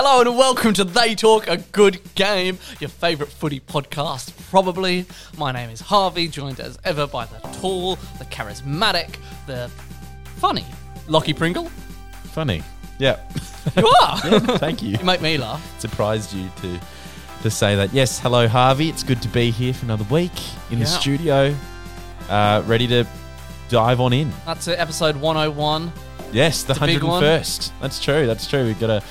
Hello and welcome to They Talk a Good Game, your favourite footy podcast, probably. My name is Harvey, joined as ever by the tall, the charismatic, the funny Lockie Pringle. Funny. Yeah. You are! Yeah, Thank you. you make me laugh. Surprised you to to say that. Yes, hello Harvey. It's good to be here for another week in Yeah. the studio. Uh, ready to dive on in. That's it, episode 101. Yes, the big one. 101st. That's true. That's true. We've got you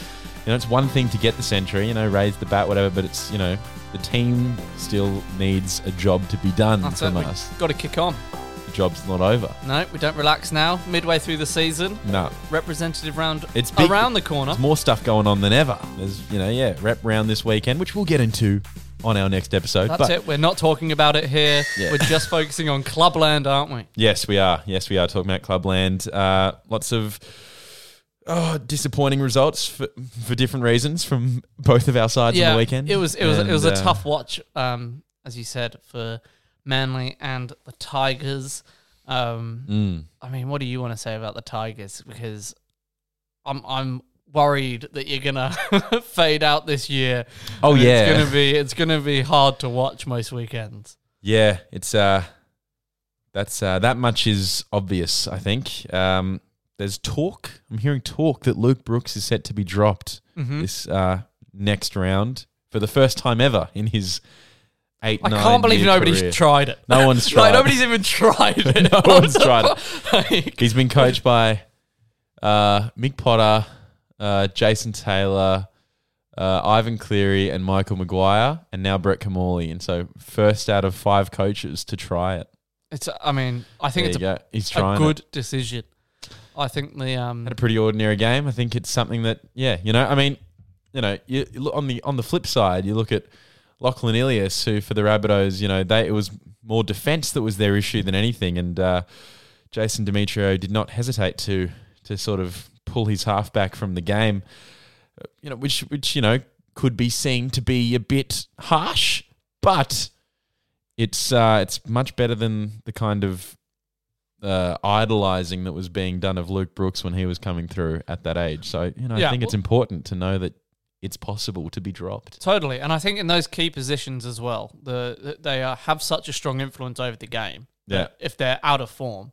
know, it's one thing to get the century, you know, raise the bat, whatever, but it's, you know, the team still needs a job to be done That's it, from we've us. got to kick on. The job's not over. No, we don't relax now. Midway through the season, No. representative round It's big. around the corner. There's more stuff going on than ever. There's, you know, yeah, rep round this weekend, which we'll get into on our next episode. That's but it. We're not talking about it here. Yeah. We're just focusing on Clubland, aren't we? Yes, we are. Yes, we are talking about Clubland. Uh, lots of oh, disappointing results for, for different reasons from both of our sides on the weekend. It was it was it was a uh, tough watch, um, as you said, for Manly and the Tigers. Um, mm, I mean, what do you want to say about the Tigers? Because I'm I'm worried that you're gonna fade out this year. Oh, yeah. it's gonna be it's gonna be hard to watch most weekends. yeah, it's uh, that's uh, that much is obvious. I think um, there's talk. I'm hearing talk that Luke Brooks is set to be dropped Mhm. this uh, next round for the first time ever in his eight. I nine can't believe nobody's career. tried it. No one's tried. Like nobody's even tried it. No one's tried it. Like, He's been coached by uh, Mick Potter, uh, Jason Taylor, uh, Ivan Cleary, and Michael Maguire, and now Brett Kimmorley. And so, first out of five coaches to try it. it's I mean I think There it's a, go. He's a good It. decision. I think the um Had a pretty ordinary game. I think it's something that, yeah, you know, I mean, you know, you, you look on the on the flip side, you look at Lachlan Ilias, who for the Rabbitohs, you know, they it was more defence that was their issue than anything, and uh, Jason Demetriou did not hesitate to to sort of pull his halfback from the game, uh, you know, which which you know could be seen to be a bit harsh, but it's uh, it's much better than the kind of uh, idolizing that was being done of Luke Brooks when he was coming through at that age. So you know, Yeah, I think it's important to know that it's possible to be dropped. Totally, and I think in those key positions as well, the, the they uh, have such a strong influence over the game. that if they're out of form,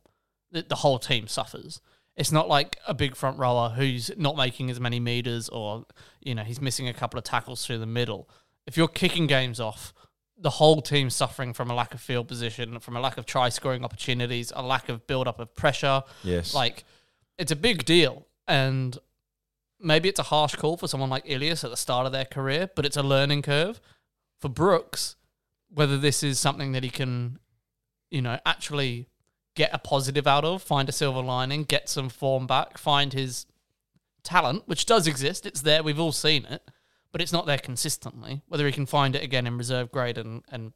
the, the whole team suffers. It's not like a big front rower who's not making as many meters, or you know he's missing a couple of tackles through the middle. If you're kicking games off, the whole team suffering from a lack of field position, from a lack of try scoring opportunities, a lack of build up of pressure. Yes, Like, it's a big deal. And maybe it's a harsh call for someone like Ilias at the start of their career, but it's a learning curve. For Brooks, whether this is something that he can, you know, actually get a positive out of, find a silver lining, get some form back, find his talent, which does exist. It's there. We've all seen it, but it's not there consistently. Whether he can find it again in reserve grade and, and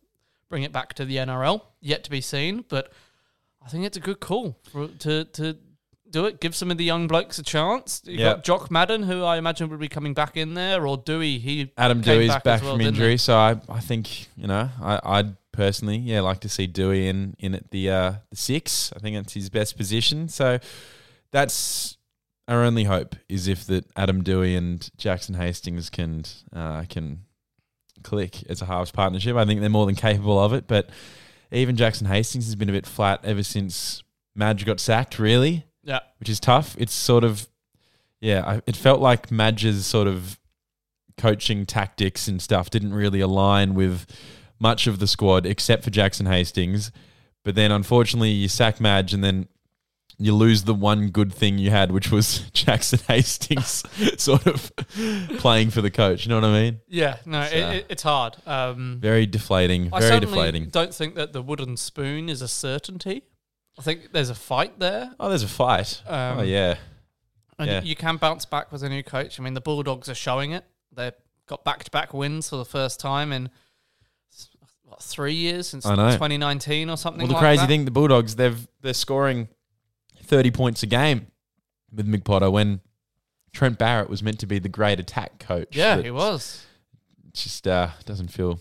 bring it back to the NRL, yet to be seen. But I think it's a good call for, to to do it. Give some of the young blokes a chance. You Yeah. got Jock Madden, who I imagine would be coming back in there, or Doueihi. He Adam Doueihi's back, back, well, from injury, so I, I think you know I, I'd personally yeah like to see Doueihi in in at the uh, the six. I think it's his best position. So that's our only hope is if that Adam Doueihi and Jackson Hastings can uh, can click as a halves partnership. I think they're more than capable of it. But even Jackson Hastings has been a bit flat ever since Madge got sacked. Really, Yeah, which is tough. It's sort of, yeah, I, it felt like Madge's sort of coaching tactics and stuff didn't really align with much of the squad except for Jackson Hastings. But then unfortunately, you sack Madge and then you lose the one good thing you had, which was Jackson Hastings sort of playing for the coach. You know what I mean? yeah. No, So- it, it, it's hard. Um, Very deflating. I Very deflating. don't think that the wooden spoon is a certainty. I think there's a fight there. Oh, there's a fight. Um, oh, yeah. And Yeah. you can bounce back with a new coach. I mean, the Bulldogs are showing it. They've got back to back wins for the first time in what, three years since 2019 or something. Well, the like crazy that. thing, the Bulldogs, they've they're scoring thirty points a game with Mick Potter when Trent Barrett was meant to be the great attack coach. yeah, he was. Just uh, doesn't feel.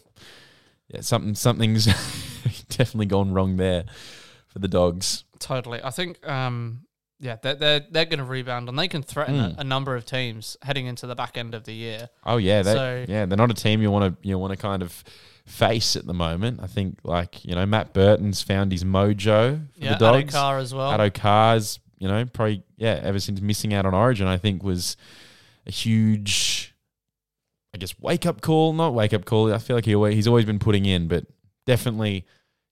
Yeah, something something's definitely gone wrong there for the dogs. Totally. I think, um, yeah, they're they're, they're going to rebound and they can threaten Mm. a, a number of teams heading into the back end of the year. Oh yeah, they, So- yeah, they're not a team you want to you want to kind of face at the moment. I think like you know Matt Burton's found his mojo for yeah, the dogs. Addo Carr as well. Addo Carr's, you know, probably yeah, ever since missing out on Origin, I think was a huge, I guess, wake up call. Not wake up call. I feel like he always, he's always been putting in, but definitely,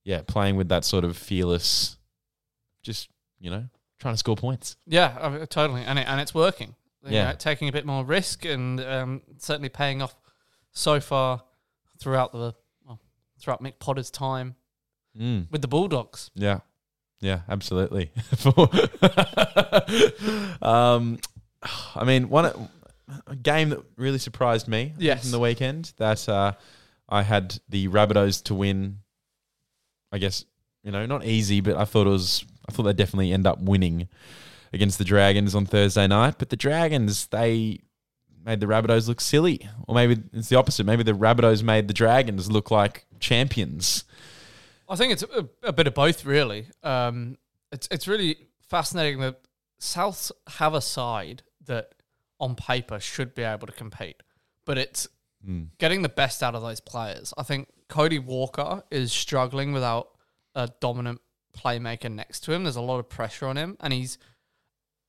yeah, playing with that sort of fearless, just you know, trying to score points. Yeah, totally, and it, and it's working. You Yeah. know, taking a bit more risk and um, certainly paying off so far throughout the throughout Mick Potter's time Mm. with the Bulldogs. Yeah. Yeah, absolutely. um, I mean, one a game that really surprised me Yes. in the weekend that uh, I had the Rabbitohs to win. I guess you know not easy, but I thought it was. I thought they'd definitely end up winning against the Dragons on Thursday night. But the Dragons they made the Rabbitohs look silly, or maybe it's the opposite. Maybe the Rabbitohs made the Dragons look like champions. I think it's a, a bit of both, really. Um, it's it's really fascinating that Souths have a side that, on paper, should be able to compete, but it's Mm. getting the best out of those players. I think Cody Walker is struggling without a dominant playmaker next to him. There's a lot of pressure on him, and he's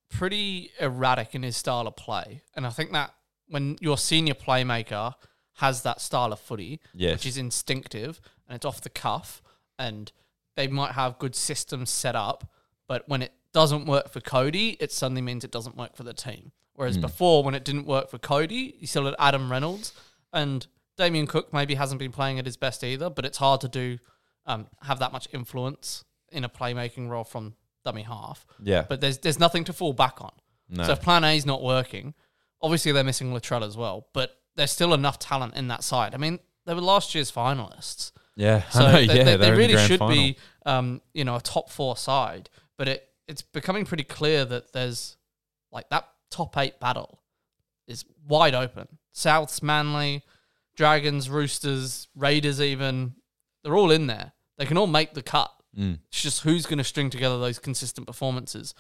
pretty erratic in his style of play. And I think that when your senior playmaker has that style of footy, Yes. which is instinctive and it's off the cuff, and they might have good systems set up, but when it doesn't work for Cody, it suddenly means it doesn't work for the team. Whereas before, when it didn't work for Cody, you still had Adam Reynolds and Damien Cook. Maybe hasn't been playing at his best either, but it's hard to do um, have that much influence in a playmaking role from dummy half. Yeah. But there's there's nothing to fall back on. No. So if Plan A is not working, obviously they're missing Latrell as well. But there's still enough talent in that side. I mean, they were last year's finalists. Yeah, So know, they, yeah, they, they in the really should final. be, um, you know, a top four side. But it it's becoming pretty clear that there's like that top eight battle is wide open. Souths, Manly, Dragons, Roosters, Raiders, even they're all in there. They can all make the cut. Mm. It's just who's going to string together those consistent performances.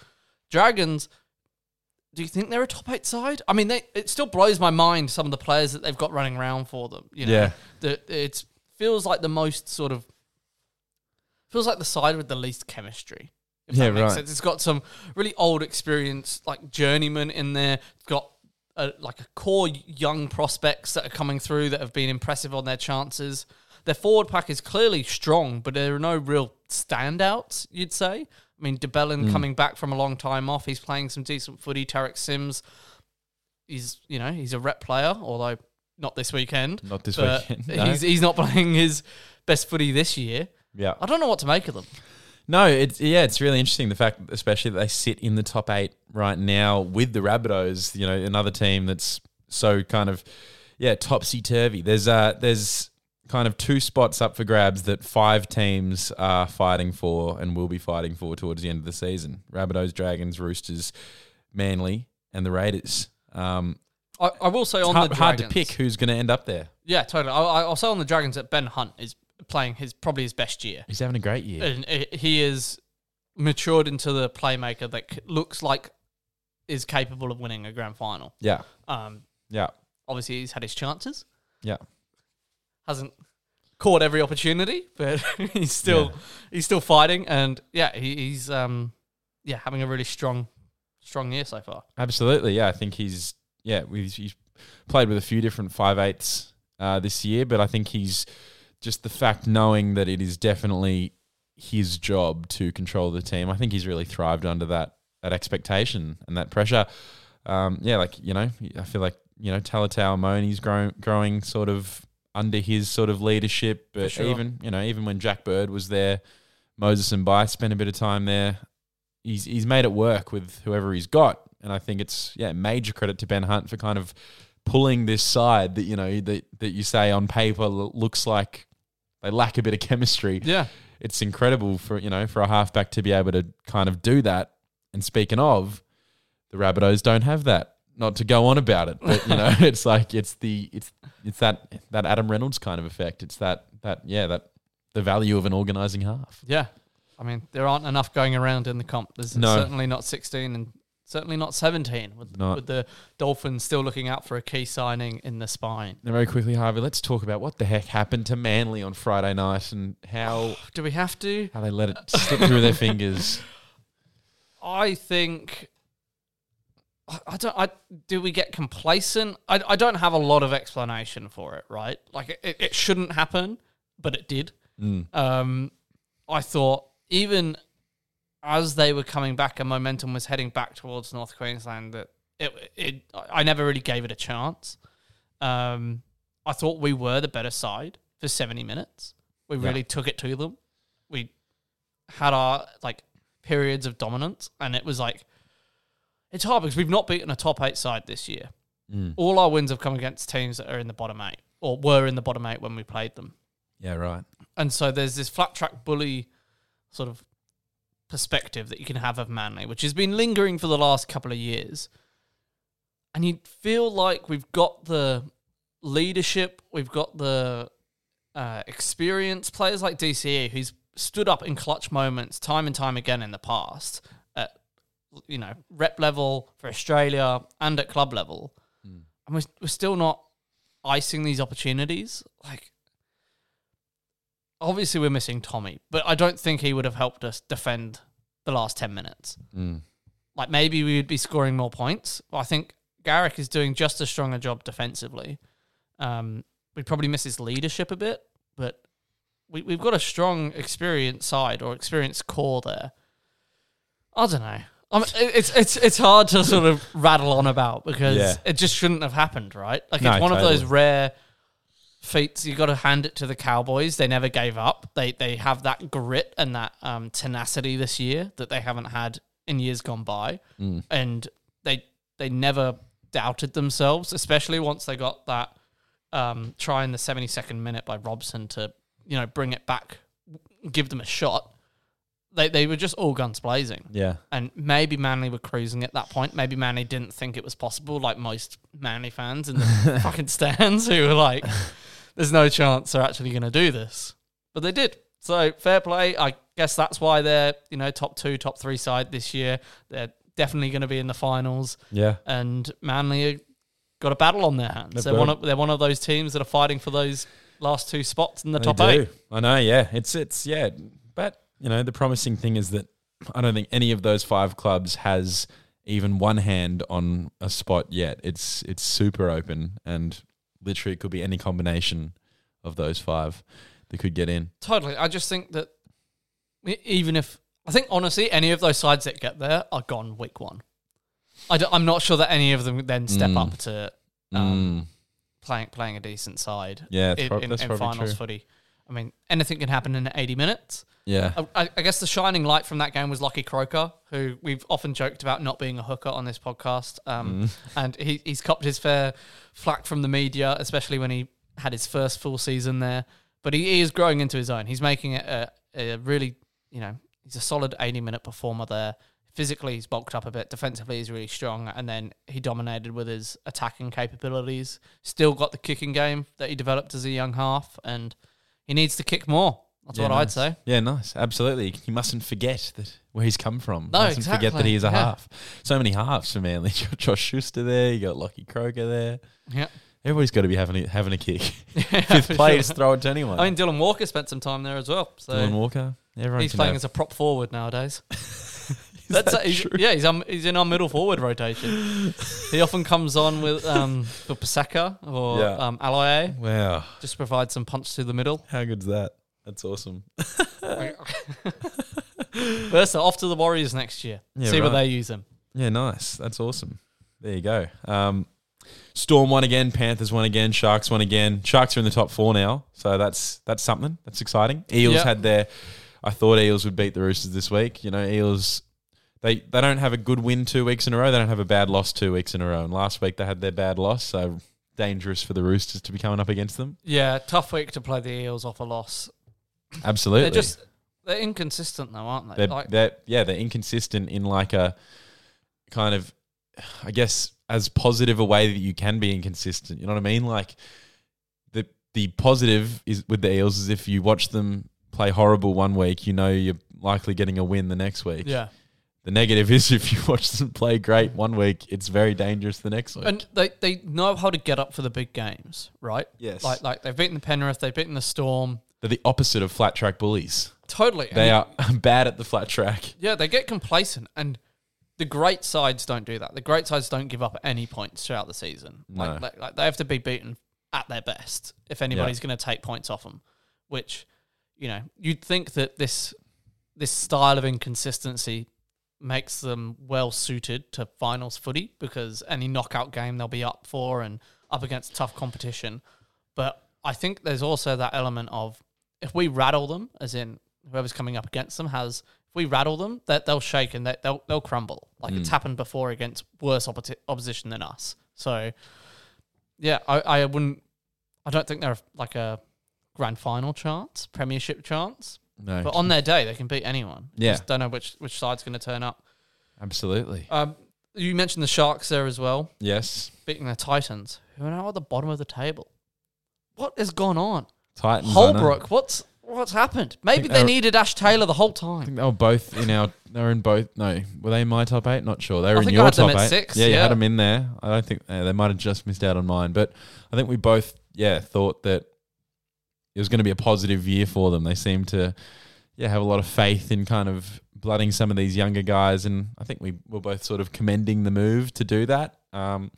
Dragons. Do you think they're a top eight side? I mean, they, it still blows my mind some of the players that they've got running around for them. You know, Yeah. that it feels like the most sort of feels like the side with the least chemistry. If Yeah, that makes right. sense. It's got some really old experience, like journeyman in there. It's got a, like a core young prospects that are coming through that have been impressive on their chances. Their forward pack is clearly strong, but there are no real standouts. You'd say. I mean, De Belin Hmm. coming back from a long time off, he's playing some decent footy. Tariq Sims, he's you know he's a rep player, although not this weekend. Not this weekend. no. He's he's not playing his best footy this year. yeah. I don't know what to make of them. No, it's yeah, it's really interesting the fact, especially that they sit in the top eight right now with the Rabbitohs. You know, another team that's so kind of yeah topsy turvy. There's uh there's kind of two spots up for grabs that five teams are fighting for and will be fighting for towards the end of the season. Rabbitohs, Dragons, Roosters, Manly, and the Raiders. Um, I, I will say on hard, the hard to pick who's going to end up there. Yeah, totally. I, I- I'll say on the Dragons that Ben Hunt is playing his probably his best year, He's having a great year. and he is matured into the playmaker that looks like is capable of winning a grand final. Yeah, Um, yeah, obviously he's had his chances, yeah. Hasn't caught every opportunity, but he's still Yeah. he's still fighting, and yeah, he, he's um yeah having a really strong strong year so far. Absolutely, yeah. I think he's yeah. He's, he's played with a few different five eights uh, this year, but I think he's just the fact knowing that it is definitely his job to control the team. I think he's really thrived under that that expectation and that pressure. Um, yeah, like you know, I feel like you know Talatau Amone's growing growing sort of under his sort of leadership. But sure. even you know, even when Jack Bird was there, Moses Mbye's spent a bit of time there. He's he's made it work with whoever he's got. and I think it's yeah major credit to Ben Hunt for kind of pulling this side that you know that that you say on paper looks like they lack a bit of chemistry. Yeah. It's incredible for you know for a halfback to be able to kind of do that. And speaking of, the Rabbitohs don't have that. Not to go on about it, but you know, it's like it's the it's it's that that Adam Reynolds kind of effect. It's that that yeah that the value of an organising half. Yeah. I mean, there aren't enough going around in the comp. There's No. certainly not 16 and certainly not 17 with, Not. with the Dolphins still looking out for a key signing in the spine. Now, very quickly, Harvey, let's talk about what the heck happened to Manly on Friday night and how Do we have to? how they let it slip through their fingers. I think. I- I don't. I do we get complacent? I, I don't have a lot of explanation for it. Right, like it, it shouldn't happen, but it did. Mm. Um, I thought even as they were coming back and momentum was heading back towards North Queensland, that it, it I never really gave it a chance. Um, I thought we were the better side for seventy minutes. We Yeah. really took it to them. We had our like periods of dominance, and it was like it's hard because we've not beaten a top eight side this year. Mm. All our wins have come against teams that are in the bottom eight or were in the bottom eight when we played them. Yeah, right. And so there's this flat track bully sort of perspective that you can have of Manly, which has been lingering for the last couple of years. And you feel like we've got the leadership, we've got the uh, experience, players like DCE, who's stood up in clutch moments time and time again in the past you know, rep level for Australia and at club level. And we're, we're still not icing these opportunities. Like, obviously we're missing Tommy, but I don't think he would have helped us defend the last 10 minutes. Mm. Like maybe we would be scoring more points. I think Garrick is doing just as strong a job defensively. Um, we probably miss his leadership a bit, but we, we've got a strong experienced side or experienced core there. I don't know. I mean, it's it's it's hard to sort of rattle on about because Yeah. it just shouldn't have happened, right? Like No, it's one of those rare feats. You got to hand it to the Cowboys. They never gave up. They they have that grit and that um, tenacity this year that they haven't had in years gone by, Mm. and they they never doubted themselves, especially once they got that um, try in the seventy second minute by Robson to you know bring it back, give them a shot. They they were just all guns blazing Yeah. and maybe Manly were cruising at that point. Maybe Manly didn't think it was possible, like most Manly fans in the fucking stands who were like, "There's no chance they're actually going to do this," but they did. So fair play. I guess that's why they're you know top two, top three side this year. They're definitely going to be in the finals, Yeah. and Manly got a battle on their hands. They've They're one of they're one of those teams that are fighting for those last two spots in the They top do. eight. I know, yeah. It's it's yeah, you know, the promising thing is that I don't think any of those five clubs has even one hand on a spot yet. It's it's super open and literally it could be any combination of those five that could get in. Totally. I just think that even if I think honestly, any of those sides that get there are gone week one. I am not sure that any of them then step Mm. up to um, Mm. playing playing a decent side Yeah, in, prob- in, in probably finals true. footy. I mean, anything can happen in 80 minutes. Yeah. I, I- guess the shining light from that game was Lockie Croker, who we've often joked about not being a hooker on this podcast. Um, Mm. And he, he's copped his fair flack from the media, especially when he had his first full season there. But he, he is growing into his own. He's making it a, a really, you know, he's a solid 80 minute performer there. Physically, he's bulked up a bit. Defensively, he's really strong. And then he dominated with his attacking capabilities. Still got the kicking game that he developed as a young half. And he needs to kick more. That's Yeah, what I'd nice. say. Yeah, nice. Absolutely. You mustn't forget that where he's come from. No, mustn't forget that exactly. he is a Yeah. half. So many halves for Manly. You got Josh Schuster there. You got Lockie Croker there. Yeah. Everybody's got to be having a, having a kick. Fifth for play, sure. just throw it to anyone. I mean, Dylan Walker spent some time there as well. So Dylan Walker. Everyone he's can playing have- as a prop forward nowadays. Is That's that he's, true? yeah, he's um, he's in our middle forward rotation. he often comes on with um for Paseka or Yeah. um Aloiai, Wow. just to provide some punch to the middle. How good's that? That's awesome. Versa off to the Warriors next year. Yeah, See where they use him. Yeah, nice. That's awesome. There you go. Um, Storm won again. Panthers won again. Sharks won again. Sharks are in the top four now, so that's that's something. That's exciting. Eels Yeah. had their. I thought Eels would beat the Roosters this week. You know, Eels they they don't have a good win two weeks in a row. They don't have a bad loss two weeks in a row. And last week they had their bad loss, so dangerous for the Roosters to be coming up against them. Yeah, tough week to play the Eels off a loss. Absolutely, They're just they're inconsistent though, aren't they? they're, Like, they're yeah they're inconsistent in like a kind of I guess as positive a way that you can be inconsistent. You know what I mean? Like the the positive is with the Eels is if you watch them play horrible one week, you know you're likely getting a win the next week. yeah. The negative is if you watch them play great one week, it's very dangerous the next week. And they, they know how to get up for the big games, right? yes, Like like they've beaten the Penrith, they've beaten the Storm. they're the opposite of flat track bullies. Totally. They And are bad at the flat track. Yeah, they get complacent, and the great sides don't do that. The great sides don't give up at any points throughout the season. Like, No. like, like they have to be beaten at their best if anybody's going to take points off them. Which, you know, you'd think that this this style of inconsistency makes them well suited to finals footy because any knockout game they'll be up for and up against tough competition. But I think there's also that element of if we rattle them, as in whoever's coming up against them has, if we rattle them, that they'll shake and they, they'll they'll crumble. Like it's mm. happened before against worse oppo- opposition than us. So yeah, I, I wouldn't. I don't think they're like a grand final chance, premiership chance. No, But on their day, they can beat anyone. Yeah. Just don't know which which side's going to turn up. absolutely. Um, you mentioned the Sharks there as well, Yes, beating the Titans, who are now at the bottom of the table. What has gone on? Titans. I know. Holbrook, what's what's happened? Maybe they they're- needed Ash Taylor the whole I time. think they were both in our. They were in both. No, were they in my top eight? Not sure. They were in think I your had them top at eight. six, yeah, you yeah. had them in there. I don't think uh, they might have just missed out on mine, but I think we both, yeah, thought that it was going to be a positive year for them. They seemed to, yeah, have a lot of faith in kind of blooding some of these younger guys, and I think we were both sort of commending the move to do that. Um,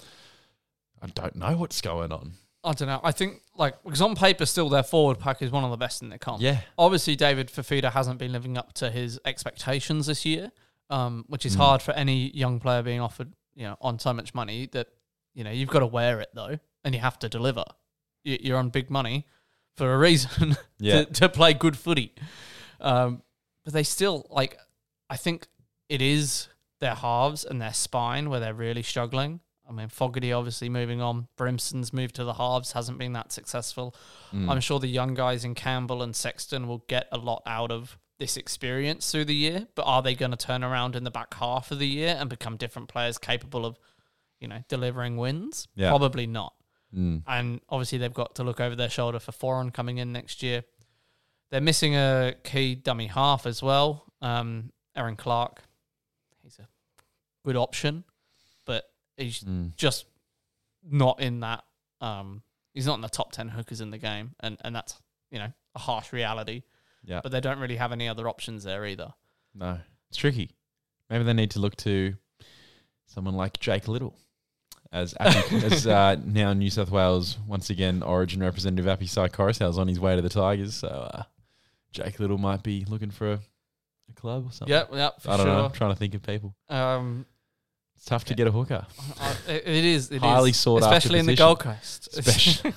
I don't know what's going on. I don't know. I think like because on paper, still their forward pack is one of the best in the comp. Yeah, Obviously, David Fifita hasn't been living up to his expectations this year, um, which is hard for any young player being offered, you know, on so much money that you know you've got to wear it though, and you have to deliver. You're on big money for a reason Yeah. to, to play good footy. Um, but they still like. I think it is their halves and their spine where they're really struggling. I mean, Fogarty obviously moving on. Brimson's moved to the halves hasn't been that successful. Hmm. I'm sure the young guys in Campbell and Sexton will get a lot out of this experience through the year. But are they going to turn around in the back half of the year and become different players capable of, you know, delivering wins? Yeah. Probably not. Mm. And obviously they've got to look over their shoulder for Foran coming in next year. They're missing a key dummy half as well. Um, Erin Clark, he's a good option, but he's Mm. just not in that. Um, he's not in the top ten hookers in the game, and and that's you know a harsh reality. Yeah. But they don't really have any other options there either. No, it's tricky. Maybe they need to look to someone like Jake Little as Api, as uh, now New South Wales once again Origin representative Api Koroisau's on his way to the Tigers. So uh, Jake Little might be looking for a, a club or something. Yeah, yeah, for I don't sure. know. I'm trying to think of people. Um, It's tough to get a hooker. I- it, it is it Highly is, sought after especially in the. Gold Coast. Especially,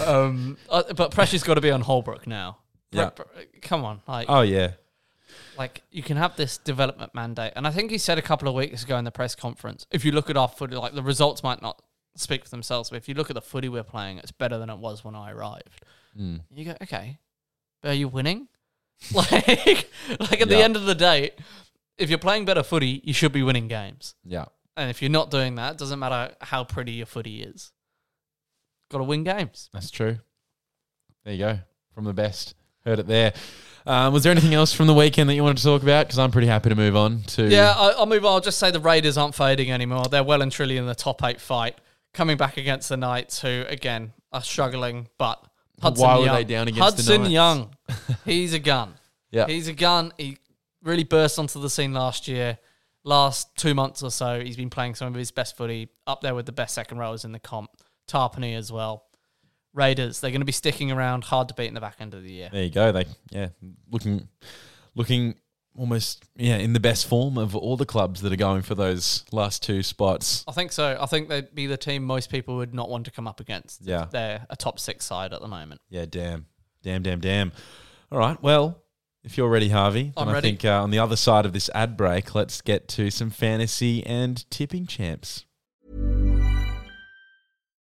um, uh, but pressure's got to be on Holbrook now. Yeah. Come on, like oh yeah, like you can have this development mandate, and I think he said a couple of weeks ago in the press conference. If you look at our footy, like the results might not speak for themselves, but if you look at the footy we're playing, it's better than it was when I arrived. Mm. You go, okay, but are you winning? like, like at the end of the day, if you're playing better footy, you should be winning games. yeah. And if you're not doing that, it doesn't matter how pretty your footy is. Got to win games. That's true. There you go. From the best. Heard it there. Um, was there anything else from the weekend that you wanted to talk about? Because I'm pretty happy to move on to. Yeah, I, I'll move on. I'll just say the Raiders aren't fading anymore. They're well and truly in the top eight fight, coming back against the Knights, who again are struggling. But Hudson Why were Young, they down against the Hudson Knights? Young? He's a gun. Yeah. He's a gun. He really burst onto the scene last year. Last two months or so, he's been playing some of his best footy, up there with the best second rowers in the comp. Tapine as well. Raiders, they're going to be sticking around, hard to beat in the back end of the year. There you go. They yeah, looking looking almost yeah in the best form of all the clubs that are going for those last two spots. I think so. I think they'd be the team most people would not want to come up against. Yeah. They're a top six side at the moment. Yeah, damn, damn, damn, damn. All right. Well, If you're ready, Harvey, I'm then I ready. think uh, on the other side of this ad break, let's get to some fantasy and tipping champs.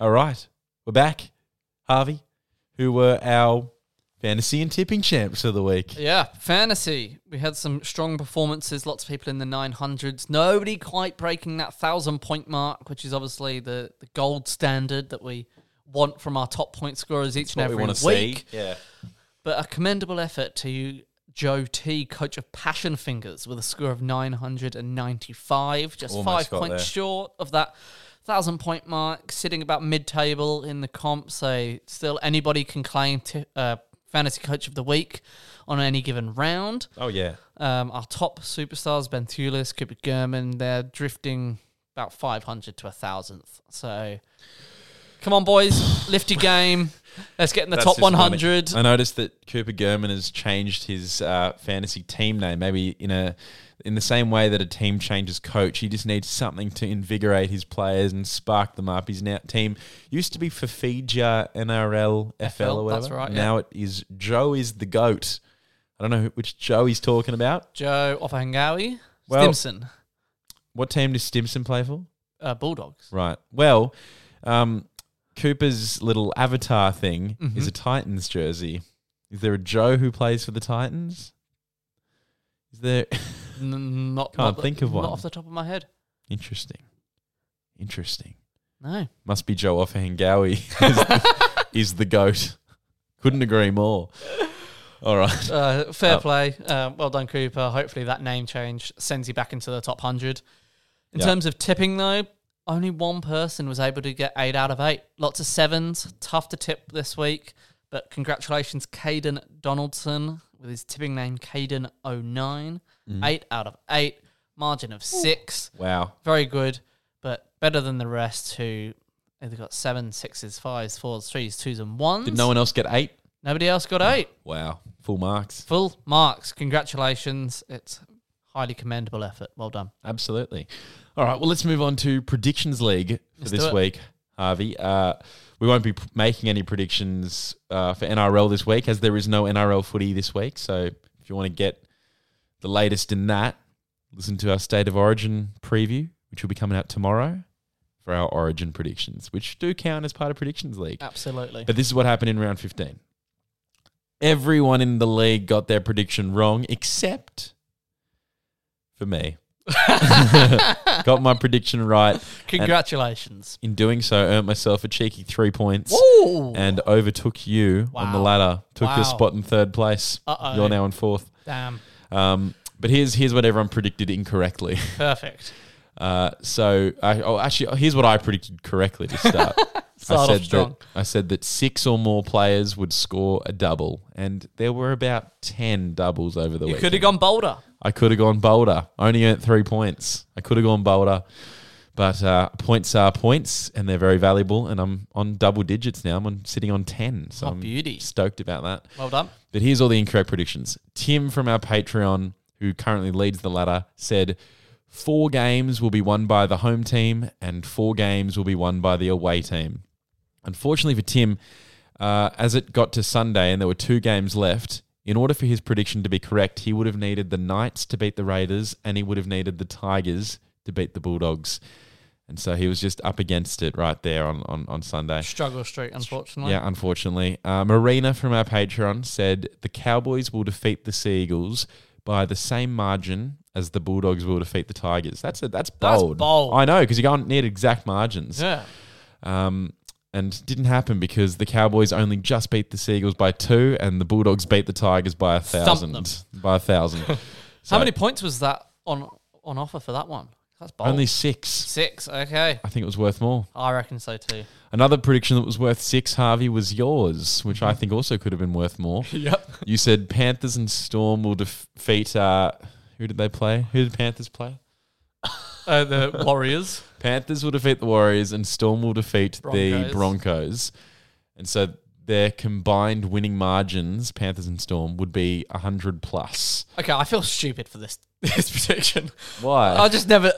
All right, we're back. Harvey, who were our fantasy and tipping champs of the week? Yeah, fantasy. We had some strong performances. Lots of people in the 900s. Nobody quite breaking that thousand point mark, which is obviously the, the gold standard that we want from our top point scorers each What and we every want to week. see. Yeah. But a commendable effort to Joe T, coach of Passion Fingers, with a score of 995, just Almost five got points there. short of that thousand point mark, sitting about mid table in the comp. So still anybody can claim to, uh, fantasy coach of the week on any given round. Oh yeah. Um, our top superstars, Ben Thulis, Cooper Gurman, they're drifting about 500 to a thousandth. So come on, boys, lift your game. Let's get in the That's top disappointing. 100. I noticed that Cooper Gurman has changed his uh, fantasy team name. Maybe in a in the same way that a team changes coach, he just needs something to invigorate his players and spark them up. His now team used to be Fafija NRL FL, FL, or whatever. that's right, yeah. Now it is Joe is the goat. I don't know who- which Joe he's talking about. Joe Ofahengaue, Well- Stimson, What team does Stimson play for? uh, Bulldogs. Right. Well, um, Cooper's little avatar thing Mm-hmm. is a Titans jersey. Is there a Joe who plays for the Titans? Is there? N- not, Can't not the- think of one. Not off the top of my head. Interesting. Interesting. No. Must be Joe Ofahengaue is, the- is the goat. Couldn't agree more. All right. Uh, fair Oh. play. Uh, well done, Cooper. Hopefully that name change sends you back into the top 100. In Yeah. terms of tipping, though, only one person was able to get eight out of eight. Lots of sevens. Tough to tip this week. But congratulations, Caden Donaldson, with his tipping name Caden09. Mm. Eight out of eight. Margin of six. Wow. Very good, but better than the rest who either got seven, sixes, fives, fours, threes, twos, and ones. Did no one else get eight? Nobody else got eight. Wow. Full marks. Full marks. Congratulations. It's highly commendable effort. Well done. Absolutely. All right. Well, let's move on to predictions league for Let's this week, Harvey. Uh, we won't be p- making any predictions uh, for NRL this week, as there is no NRL footy this week. So, if you want to get the latest in that, listen to our State of Origin preview, which will be coming out tomorrow for our Origin predictions, which do count as part of predictions league. Absolutely. But this is what happened in round 15. Everyone in the league got their prediction wrong except for me. got my prediction right. Congratulations. In doing so, earned myself a cheeky three points Whoa. and overtook you on the ladder. Took Wow. your spot in third place. Uh-oh. You're now in fourth. Damn. Um, but here's here's what everyone predicted incorrectly. Perfect. Uh, so I, oh, actually, here's what I predicted correctly to start. Start I off said strong. that I said that six or more players would score a double, and there were about ten doubles over the You week. could have gone bolder. I could have gone bolder. I only earned three points. I could have gone bolder, but uh, points are points, and they're very valuable. And I'm on double digits now. I'm on, sitting on ten, so Oh, I'm beauty. stoked about that. Well done. But here's all the incorrect predictions. Tim from our Patreon, who currently leads the ladder, said four games will be won by the home team and four games will be won by the away team. Unfortunately for Tim, uh, as it got to Sunday and there were two games left, in order for his prediction to be correct, he would have needed the Knights to beat the Raiders and he would have needed the Tigers to beat the Bulldogs. And so he was just up against it right there on, on, on Sunday. Struggle Street, unfortunately. Yeah, unfortunately. Uh, Marina from our Patreon said the Cowboys will defeat the Seagulls by the same margin as the Bulldogs will defeat the Tigers. That's a, that's bold. That's bold. I know because you're going need exact margins. Yeah. Um, and didn't happen because the Cowboys only just beat the Seagulls by two, and the Bulldogs beat the Tigers by a thousand. By a thousand. so How many points was that on on offer for that one? That's bold. Only six. six. Okay. I think it was worth more. I reckon so too. Another prediction that was worth six, Harvey, was yours, which I think also could have been worth more. Yep. You said Panthers and Storm will defeat. Uh, who did they play? Who did Panthers play? Uh, the Warriors. Panthers will defeat the Warriors and Storm will defeat the Broncos. Broncos. And so their combined winning margins, Panthers and Storm, would be 100 plus. Okay, I feel stupid for this this prediction. Why? I just never.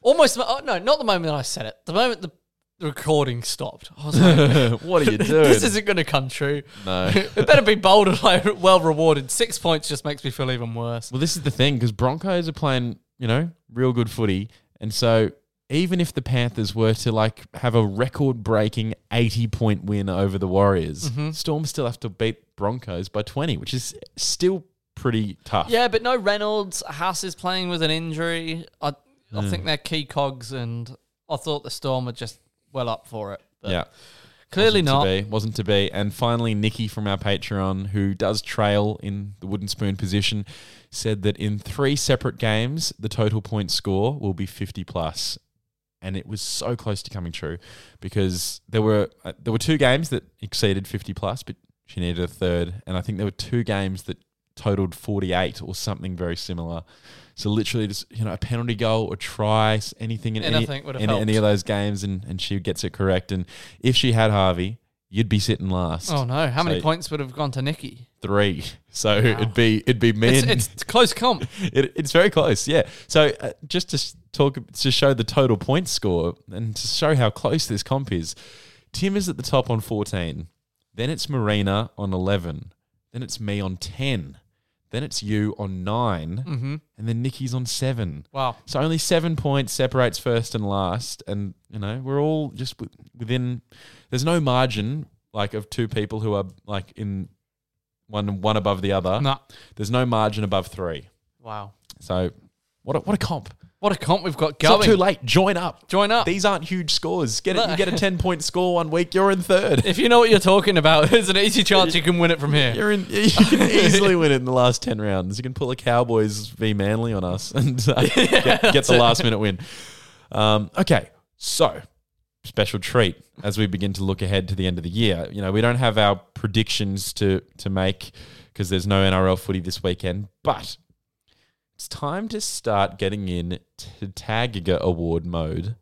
Almost. Oh, no, not the moment I said it. The moment the, the recording stopped. I was like, what are you doing? this isn't going to come true. no. it better be bold and like well rewarded. Six points just makes me feel even worse. Well, this is the thing because Broncos are playing, you know, real good footy, and so even if the Panthers were to like have a record-breaking eighty-point win over the Warriors, Mm-hmm. Storm still have to beat Broncos by twenty, which is still pretty tough. Yeah, but no Reynolds. Haas is playing with an injury. I, I think they're key cogs, and I thought the Storm were just well up for it. But yeah. Clearly wasn't not. To be, wasn't to be. And finally, Nikki from our Patreon, who does trail in the wooden spoon position, said that in three separate games, the total point score will be 50 plus. And it was so close to coming true because there were uh, there were two games that exceeded 50 plus, but she needed a third. And I think there were two games that totaled 48 or something very similar. So literally just, you know, a penalty goal or try, anything in any, Anything would have any, any of those games and, and she gets it correct. And if she had Harvey, you'd be sitting last. Oh no! How many points would have gone to Nikki? Three. So it'd be it'd be me It's, and it's close comp. it, it's very close, yeah. So uh, just to talk to show the total point score and to show how close this comp is, Tim is at the top on fourteen. Then it's Marina on eleven. Then it's me on ten. Then it's you on 9 Mm-hmm. and then Nikki's on seven. Wow. So only seven points separates first and last, and you know we're all just wi- within. There's no margin like of two people who are like in one one above the other. Nah. There's no margin above three. Wow. So what a, what a comp! What a comp we've got It's not too late. Join up. Join up. These aren't huge scores. Get it. You get a ten point score one week. You're in third. if you know what you're talking about, there's an easy chance you can win it from here. You're in. You can easily win it in the last ten rounds. You can pull a Cowboys v Manly on us and uh, get, get the last minute win. Um, okay, so special treat as we begin to look ahead to the end of the year. You know, we don't have our predictions to to make because there's no NRL footy this weekend, but it's time to start getting in to Tagiga Award mode.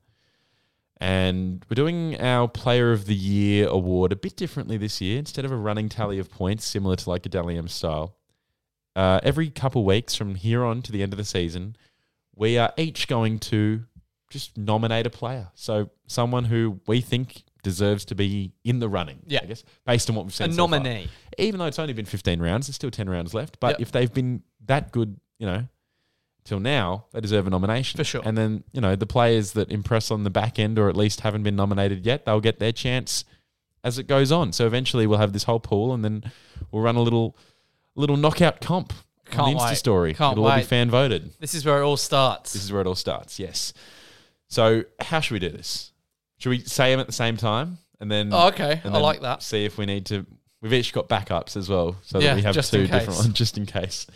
And we're doing our Player of the Year award a bit differently this year. Instead of a running tally of points, similar to like a Dally M style, uh, every couple weeks from here on to the end of the season, we are each going to just nominate a player. So someone who we think deserves to be in the running. Yeah. I guess based on what we've A seen. so far. nominee. Even though it's only been 15 rounds, there's still 10 rounds left. But Yep. if they've been that good, you know, till now, they deserve a nomination. For sure. And then, you know, the players that impress on the back end or at least haven't been nominated yet, they'll get their chance as it goes on. So eventually we'll have this whole pool and then we'll run a little little knockout comp Can't the Insta wait. story. Can't It'll all be wait. fan voted. This is where it all starts. This is where it all starts, yes. So how should we do this? Should we say them at the same time? And then Oh, okay. and I then like that. See if we need to. We've each got backups as well, so Yeah, that we have just two different ones just in case.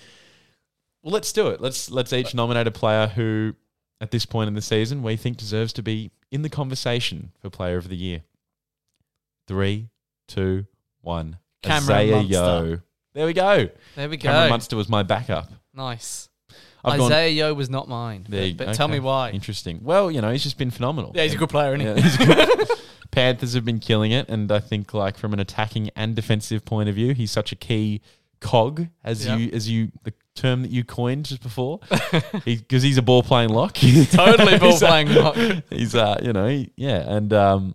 Well, let's do it. Let's let's each nominate a player who, at this point in the season, we think deserves to be in the conversation for Player of the Year. Three, two, one. Cameron Isaah Munster. Yeo. There we go. There we Cameron go. Munster was my backup. Nice. I've gone. Yeo was not mine. There you- but but tell me why. Interesting. Well, you know, he's just been phenomenal. Yeah, he's a good player, isn't Yeah, he's good. Panthers have been killing it, and I think like from an attacking and defensive point of view, he's such a key cog as Yeah. you as you the term that you coined just before, because he's a ball playing lock. Totally ball playing lock. He's uh, you know, he- yeah, and um,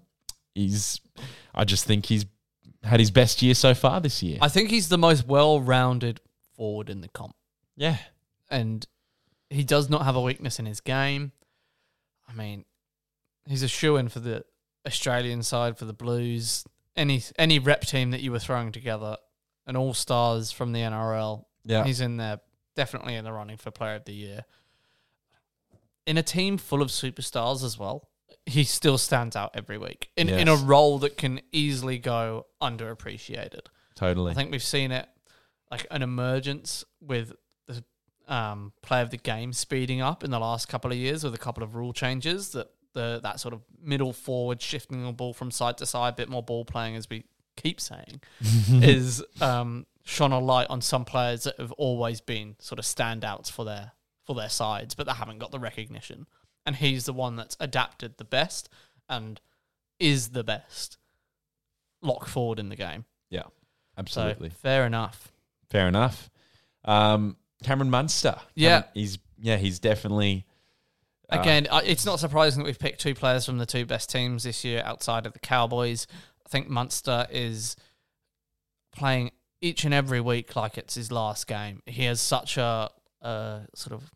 he's. I just think he's had his best year so far this year. I think he's the most well-rounded forward in the comp, yeah, and he does not have a weakness in his game. I mean, he's a shoe in for the Australian side for the Blues. Any any rep team that you were throwing together, an all stars from the NRL, Yeah. he's in there, definitely in the running for Player of the Year. In a team full of superstars as well, he still stands out every week in in a role that can easily go underappreciated. totally. I think we've seen it like an emergence with the um, play of the game speeding up in the last couple of years with a couple of rule changes that the that sort of middle forward shifting the ball from side to side, a bit more ball playing as we keep saying, is um, shone a light on some players that have always been sort of standouts for their for their sides, but they haven't got the recognition. And he's the one that's adapted the best and is the best lock forward in the game. yeah. So Absolutely. fair enough. Fair enough. Um, Cameron Munster. Yeah. Cameron- he's yeah, he's definitely uh, Again, it's not surprising that we've picked two players from the two best teams this year outside of the Cowboys. I think Munster is playing each and every week like it's his last game. He has such a, sort of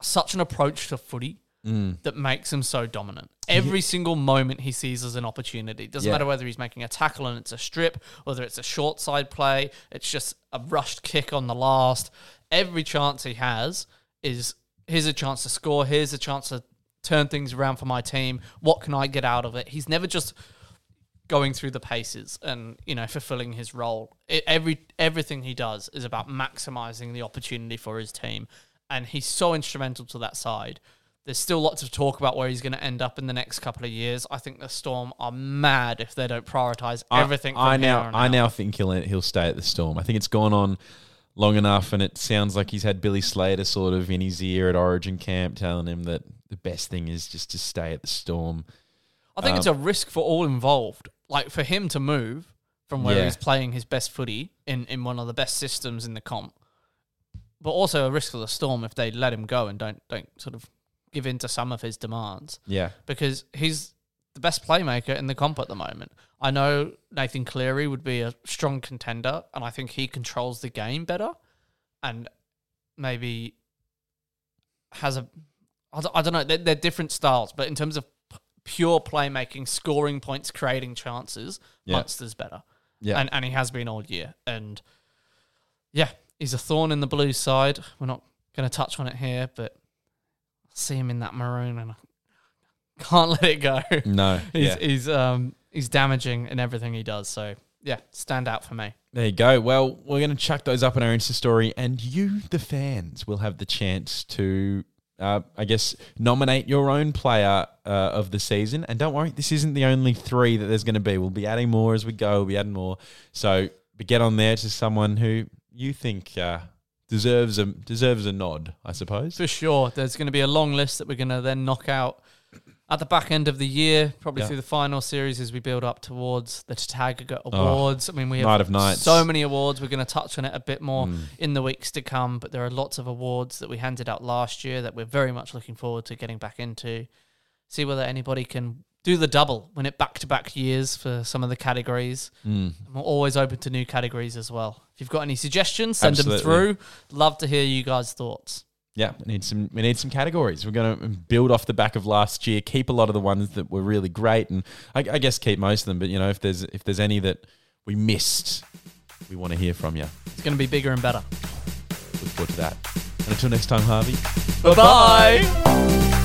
such an approach to footy mm, that makes him so dominant. Every single moment he sees as an opportunity. Doesn't Yeah. matter whether he's making a tackle and it's a strip, whether it's a short side play, it's just a rushed kick on the last. Every chance he has is here's a chance to score, here's a chance to turn things around for my team. What can I get out of it? He's never just going through the paces and you know fulfilling his role. It, every everything he does is about maximizing the opportunity for his team, and he's so instrumental to that side. There's still lots of talk about where he's going to end up in the next couple of years. I think the Storm are mad if they don't prioritize I- everything. I, now I now think he'll he'll stay at the Storm. I think it's gone on long enough, and it sounds like he's had Billy Slater sort of in his ear at Origin camp, telling him that the best thing is just to stay at the Storm. I think Um, it's a risk for all involved. Like for him to move from where Yeah. he's playing his best footy in, in one of the best systems in the comp, but also a risk for the Storm if they let him go and don't don't sort of give in to some of his demands Yeah, because he's the best playmaker in the comp at the moment. I know Nathan Cleary would be a strong contender, and I think he controls the game better, and maybe has a. I don't, I don't know. They're, they're different styles, but in terms of pure playmaking, scoring points, creating chances, Yeah. Munster's better, yeah, and and he has been all year. And yeah, he's a thorn in the blue side. We're not going to touch on it here, but I see him in that maroon, and I can't let it go. no, He's yeah. he's um he's damaging in everything he does. So yeah, stand out for me. There you go. Well, we're going to chuck those up in our Insta story, and you, the fans, will have the chance to, uh, I guess, nominate your own player uh, of the season. And don't worry, this isn't the only three that there's going to be. We'll be adding more as we go. We'll be adding more. So, but get on there to someone who you think uh, deserves a deserves a nod, I suppose. For sure, there's going to be a long list that we're going to then knock out at the back end of the year, probably Yeah. through the final series as we build up towards the Tatagaga Awards. I mean, we have Oh, so many awards. We're going to touch on it a bit more Mm. in the weeks to come, but there are lots of awards that we handed out last year that we're very much looking forward to getting back into. See whether anybody can do the double, win it back to back years for some of the categories. Mm. And we're always open to new categories as well. If you've got any suggestions, send Absolutely. them through. Love to hear you guys' thoughts. Yeah, we need some. We need some categories. We're going to build off the back of last year. Keep a lot of the ones that were really great, and I, I guess keep most of them. But you know, if there's if there's any that we missed, we want to hear from you. It's going to be bigger and better. Look forward to that. And until next time, Harvey. Bye bye.